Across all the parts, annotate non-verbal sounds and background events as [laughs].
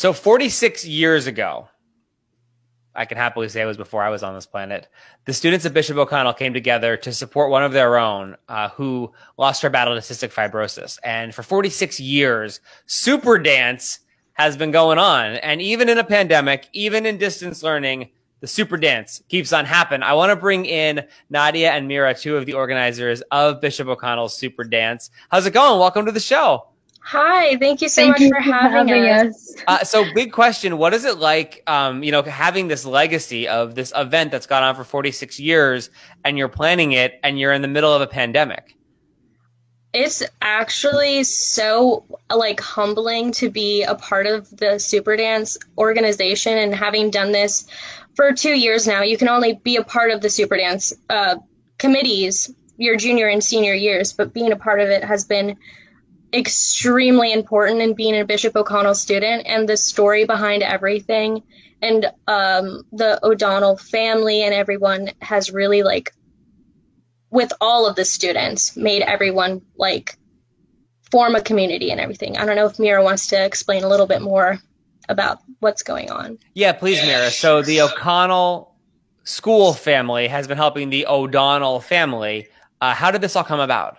So 46 years ago, I can happily say it was before I was on this planet. The students at Bishop O'Connell came together to support one of their own uh, who lost her battle to cystic fibrosis. And for 46 years, Super Dance has been going on. And even in a pandemic, even in distance learning, the Super Dance keeps on happening. I want to bring in Nadia and Mira, two of the organizers of Bishop O'Connell's Super Dance. How's it going? Welcome to the show. Hi, thank you so thank much you for, having, having us. us. Uh, so, big question: What is it like, um, you know, having this legacy of this event that's gone on for 46 years, and you're planning it, and you're in the middle of a pandemic? It's actually so like humbling to be a part of the Super Dance organization, and having done this for two years now. You can only be a part of the Super Dance uh, committees your junior and senior years, but being a part of it has been extremely important in being a Bishop O'Connell student and the story behind everything and um, the O'Donnell family and everyone has really like with all of the students made everyone like form a community and everything. I don't know if Mira wants to explain a little bit more about what's going on. Yeah, please, Mira. So the O'Connell school family has been helping the O'Donnell family. Uh, how did this all come about?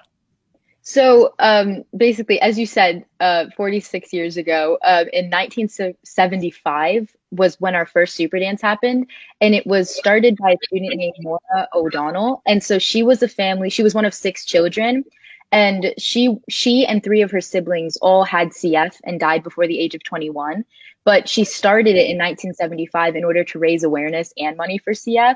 So um, basically, as you said, uh, 46 years ago, uh, in 1975 was when our first super dance happened, and it was started by a student named Maura O'Donnell. And so she was a family; she was one of six children, and she she and three of her siblings all had CF and died before the age of 21. But she started it in 1975 in order to raise awareness and money for CF,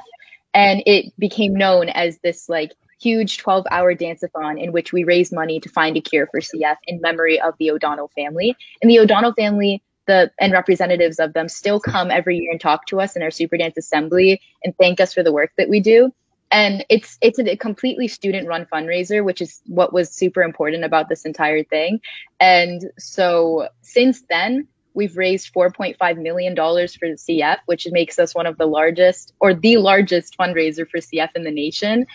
and it became known as this like huge 12 hour dance-a-thon in which we raise money to find a cure for CF in memory of the O'Donnell family. And the O'Donnell family the and representatives of them still come every year and talk to us in our super dance assembly and thank us for the work that we do. And it's it's a completely student run fundraiser which is what was super important about this entire thing. And so since then we've raised 4.5 million dollars for cf which makes us one of the largest or the largest fundraiser for cf in the nation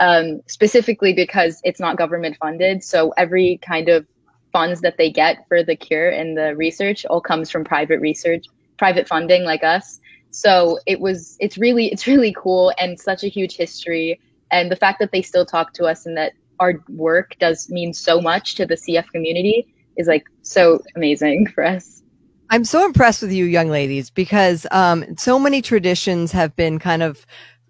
um, specifically because it's not government funded. So every kind of funds that they get for the cure and the research all comes from private research, private funding like us. So it was, it's really, it's really cool and such a huge history. And the fact that they still talk to us and that our work does mean so much to the CF community is like so amazing for us. I'm so impressed with you young ladies because um, so many traditions have been kind of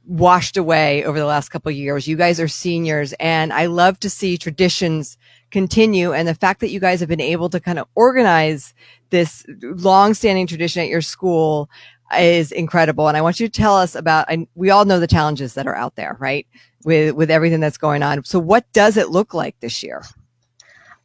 washed away over the last couple years. You guys are seniors and I love to see traditions continue. And the fact that you guys have been able to kind of organize this long standing tradition at your school is incredible. And I want you to tell us about, and we all know the challenges that are out there, right? With, with everything that's going on. So what does it look like this year?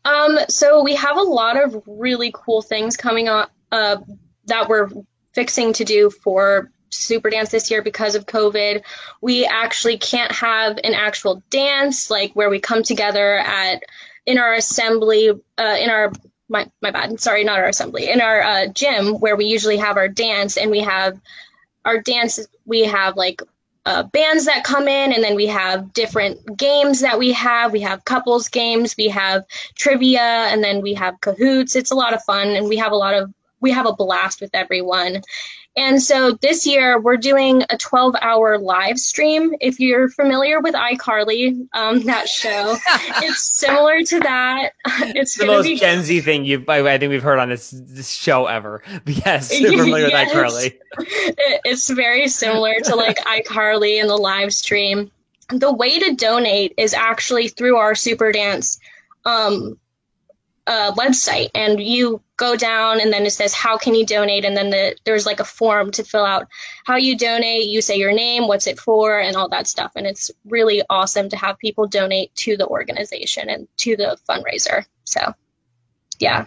Um, so we have a lot of really cool things coming up, uh, that we're fixing to do for super dance this year because of COVID. We actually can't have an actual dance like where we come together at in our assembly uh, in our my my bad sorry not our assembly in our uh, gym where we usually have our dance and we have our dance we have like uh, bands that come in and then we have different games that we have we have couples games we have trivia and then we have Kahoots. it's a lot of fun and we have a lot of we have a blast with everyone and so this year we're doing a 12 hour live stream. If you're familiar with iCarly, um, that show, [laughs] it's similar to that. It's the most be- Gen Z thing you I, I, think we've heard on this, this show ever. [laughs] yes, familiar yes. with iCarly. It, it's very similar to like [laughs] iCarly and the live stream. The way to donate is actually through our Super Dance um, uh, website and you go down and then it says how can you donate? And then the, there's like a form to fill out how you donate. You say your name what's it for and all that stuff. And it's really awesome to have people donate to the organization and to the fundraiser. So yeah.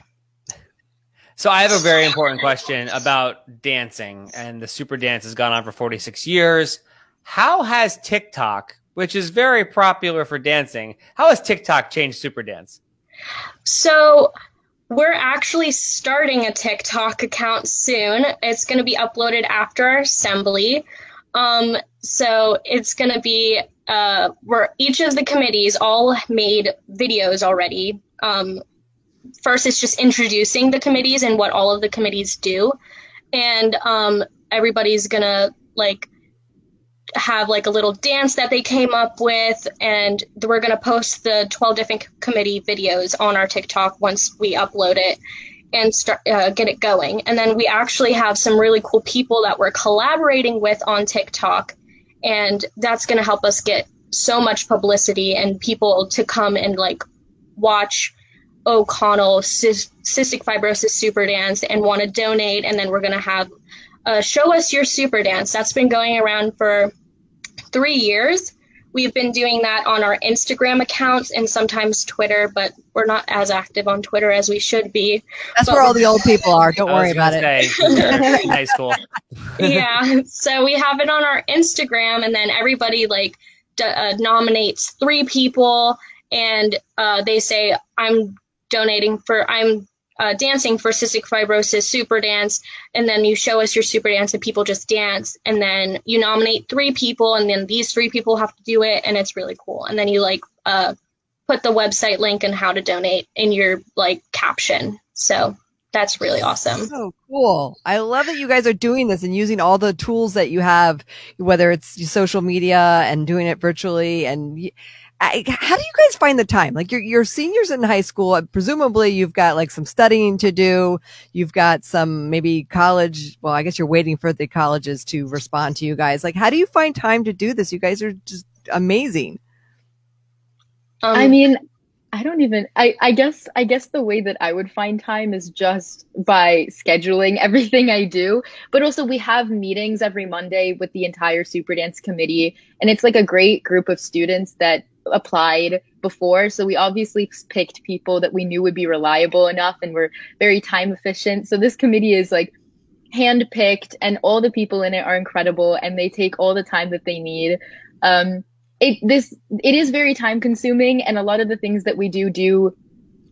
So I have a very important question about dancing and the super dance has gone on for 46 years. How has TikTok, which is very popular for dancing, how has TikTok changed super dance? So we're actually starting a TikTok account soon. It's going to be uploaded after our assembly. Um, so it's going to be uh, where each of the committees all made videos already um, first it's just introducing the committees and what all of the committees do, and um, everybody's gonna like have like a little dance that they came up with and we're going to post the 12 different committee videos on our tiktok once we upload it and start uh, get it going. And then we actually have some really cool people that we're collaborating with on tiktok and that's going to help us get so much publicity and people to come and like watch o'connell cystic fibrosis super dance and want to donate and then we're going to have uh, show us your super dance. That's been going around for three years. We've been doing that on our Instagram accounts and sometimes Twitter, but we're not as active on Twitter as we should be. That's but where all the old people are. Don't worry about say, it. high school. [laughs] yeah. So we have it on our Instagram, and then everybody like d- uh, nominates three people, and uh, they say, "I'm donating for I'm uh, dancing for cystic fibrosis super dance and then you show us your super dance and people just dance and then you nominate three people and then these three people have to do it and it's really cool and then you like uh, put the website link and how to donate in your like caption so that's really awesome. So cool. I love that you guys are doing this and using all the tools that you have, whether it's social media and doing it virtually and I, how do you guys find the time? Like you're, you're seniors in high school. Presumably you've got like some studying to do. You've got some maybe college. Well, I guess you're waiting for the colleges to respond to you guys. Like, how do you find time to do this? You guys are just amazing. Um, I mean, I don't even I, I guess I guess the way that I would find time is just by scheduling [laughs] everything I do. But also we have meetings every Monday with the entire Super Dance committee and it's like a great group of students that applied before. So we obviously picked people that we knew would be reliable enough and were very time efficient. So this committee is like handpicked and all the people in it are incredible and they take all the time that they need. Um, it this it is very time consuming and a lot of the things that we do do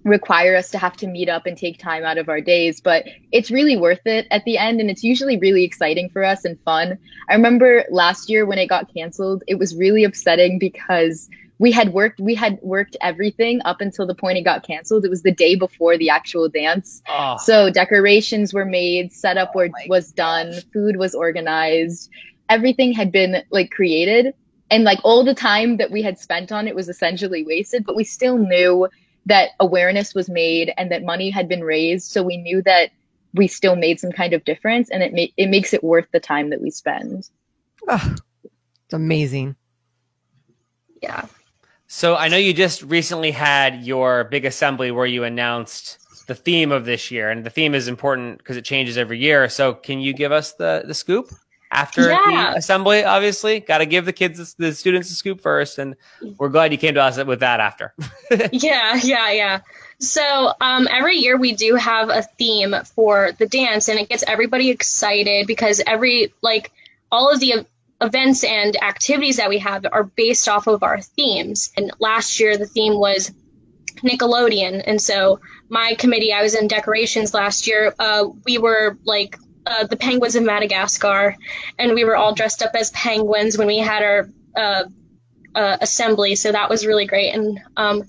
require us to have to meet up and take time out of our days, but it's really worth it at the end. And it's usually really exciting for us and fun. I remember last year when it got canceled, it was really upsetting because we had worked we had worked everything up until the point it got canceled. It was the day before the actual dance. Oh. so decorations were made setup oh was done food was organized. Everything had been like created. And like all the time that we had spent on it was essentially wasted but we still knew that awareness was made and that money had been raised. So we knew that we still made some kind of difference and it ma- it makes it worth the time that we spend. Oh, it's amazing. Yeah so I know you just recently had your big assembly where you announced the theme of this year, and the theme is important because it changes every year. So can you give us the the scoop after yeah. the assembly? Obviously, got to give the kids the students the scoop first, and we're glad you came to us with that after. [laughs] yeah, yeah, yeah. So um, every year we do have a theme for the dance, and it gets everybody excited because every like all of the events and activities that we have are based off of our themes. And last year, the theme was Nickelodeon. And so my committee, I was in decorations last year. Uh, we were like uh, the penguins of Madagascar, and we were all dressed up as penguins when we had our uh, uh assembly. So that was really great. And um,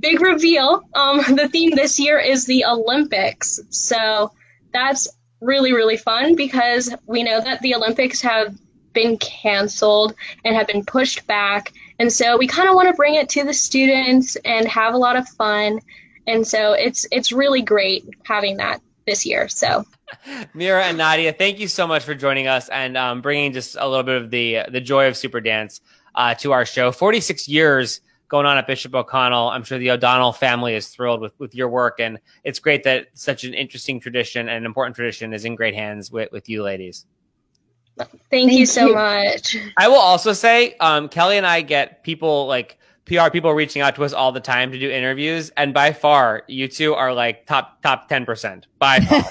big reveal um, [laughs] the theme this year is the Olympics. So that's really, really fun because we know that the Olympics have been canceled and have been pushed back. And so we kind of want to bring it to the students and have a lot of fun. And so it's it's really great having that this year. So [laughs] Mira and Nadia, thank you so much for joining us and um, bringing just a little bit of the the joy of super dance uh, to our show. Forty six years going on at Bishop O'Connell. I'm sure the O'Donnell family is thrilled with, with your work, and it's great that such an interesting tradition and important tradition is in great hands with, with you ladies. Thank, Thank you so you. much. I will also say, um, Kelly and I get people like PR people reaching out to us all the time to do interviews, and by far, you two are like top top ten percent by far. [laughs]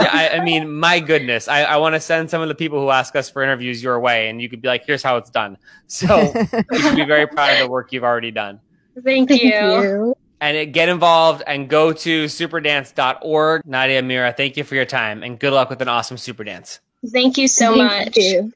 yeah, I, I, mean, my goodness, I, I want to send some of the people who ask us for interviews your way, and you could be like, "Here's how it's done." So [laughs] you should be very proud of the work you've already done. Thank you. Thank you. And get involved and go to superdance.org. Nadia Mira, thank you for your time and good luck with an awesome super dance. Thank you so Thank much. You.